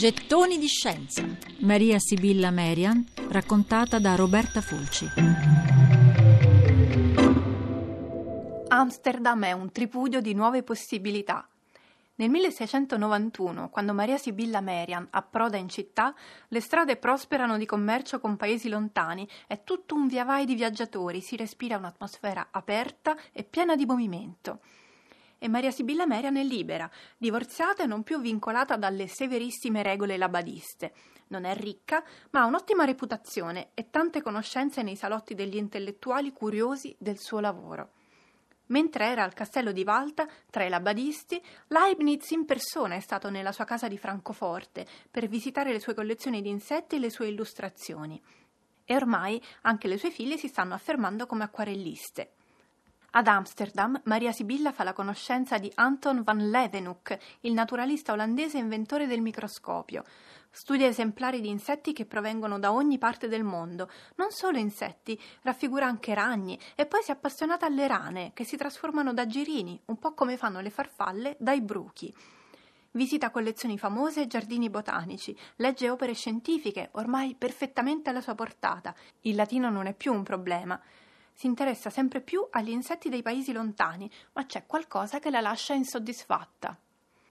Gettoni di scienza. Maria Sibilla Merian, raccontata da Roberta Fulci. Amsterdam è un tripudio di nuove possibilità. Nel 1691, quando Maria Sibilla Merian approda in città, le strade prosperano di commercio con paesi lontani, è tutto un viavai di viaggiatori, si respira un'atmosfera aperta e piena di movimento e Maria Sibilla Merian è libera, divorziata e non più vincolata dalle severissime regole labadiste. Non è ricca, ma ha un'ottima reputazione e tante conoscenze nei salotti degli intellettuali curiosi del suo lavoro. Mentre era al castello di Valta, tra i labadisti, Leibniz in persona è stato nella sua casa di Francoforte per visitare le sue collezioni di insetti e le sue illustrazioni. E ormai anche le sue figlie si stanno affermando come acquarelliste. Ad Amsterdam, Maria Sibilla fa la conoscenza di Anton van Leeuwenhoek, il naturalista olandese inventore del microscopio. Studia esemplari di insetti che provengono da ogni parte del mondo, non solo insetti, raffigura anche ragni e poi si è appassionata alle rane, che si trasformano da girini, un po' come fanno le farfalle dai bruchi. Visita collezioni famose e giardini botanici, legge opere scientifiche, ormai perfettamente alla sua portata. Il latino non è più un problema si interessa sempre più agli insetti dei paesi lontani, ma c'è qualcosa che la lascia insoddisfatta.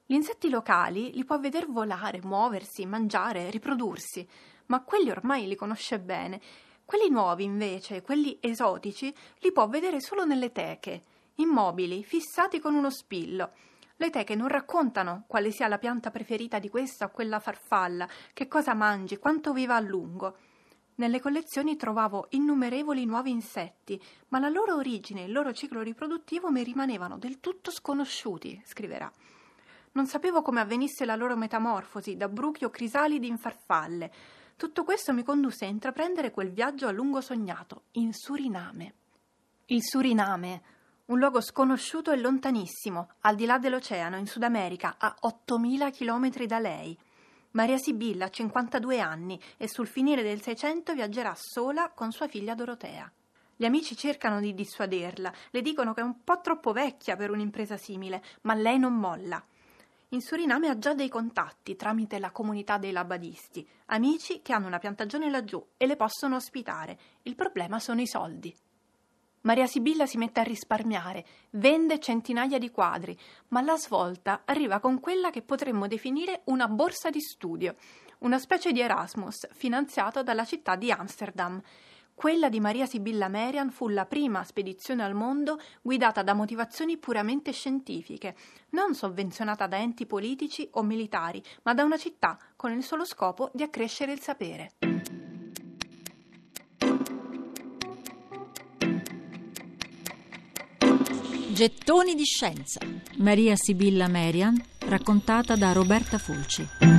Gli insetti locali li può veder volare, muoversi, mangiare, riprodursi, ma quelli ormai li conosce bene. Quelli nuovi, invece, quelli esotici, li può vedere solo nelle teche, immobili, fissati con uno spillo. Le teche non raccontano quale sia la pianta preferita di questa o quella farfalla, che cosa mangi, quanto viva a lungo. Nelle collezioni trovavo innumerevoli nuovi insetti, ma la loro origine e il loro ciclo riproduttivo mi rimanevano del tutto sconosciuti, scriverà. Non sapevo come avvenisse la loro metamorfosi da bruchi o crisalidi in farfalle. Tutto questo mi condusse a intraprendere quel viaggio a lungo sognato, in Suriname. Il Suriname, un luogo sconosciuto e lontanissimo, al di là dell'oceano, in Sud America, a 8000 chilometri da lei. Maria Sibilla ha 52 anni e sul finire del Seicento viaggerà sola con sua figlia Dorotea. Gli amici cercano di dissuaderla, le dicono che è un po' troppo vecchia per un'impresa simile, ma lei non molla. In Suriname ha già dei contatti tramite la comunità dei labadisti, amici che hanno una piantagione laggiù e le possono ospitare. Il problema sono i soldi. Maria Sibilla si mette a risparmiare, vende centinaia di quadri, ma la svolta arriva con quella che potremmo definire una borsa di studio, una specie di Erasmus finanziato dalla città di Amsterdam. Quella di Maria Sibilla Merian fu la prima spedizione al mondo guidata da motivazioni puramente scientifiche, non sovvenzionata da enti politici o militari, ma da una città con il solo scopo di accrescere il sapere. Gettoni di scienza. Maria Sibilla Merian, raccontata da Roberta Fulci.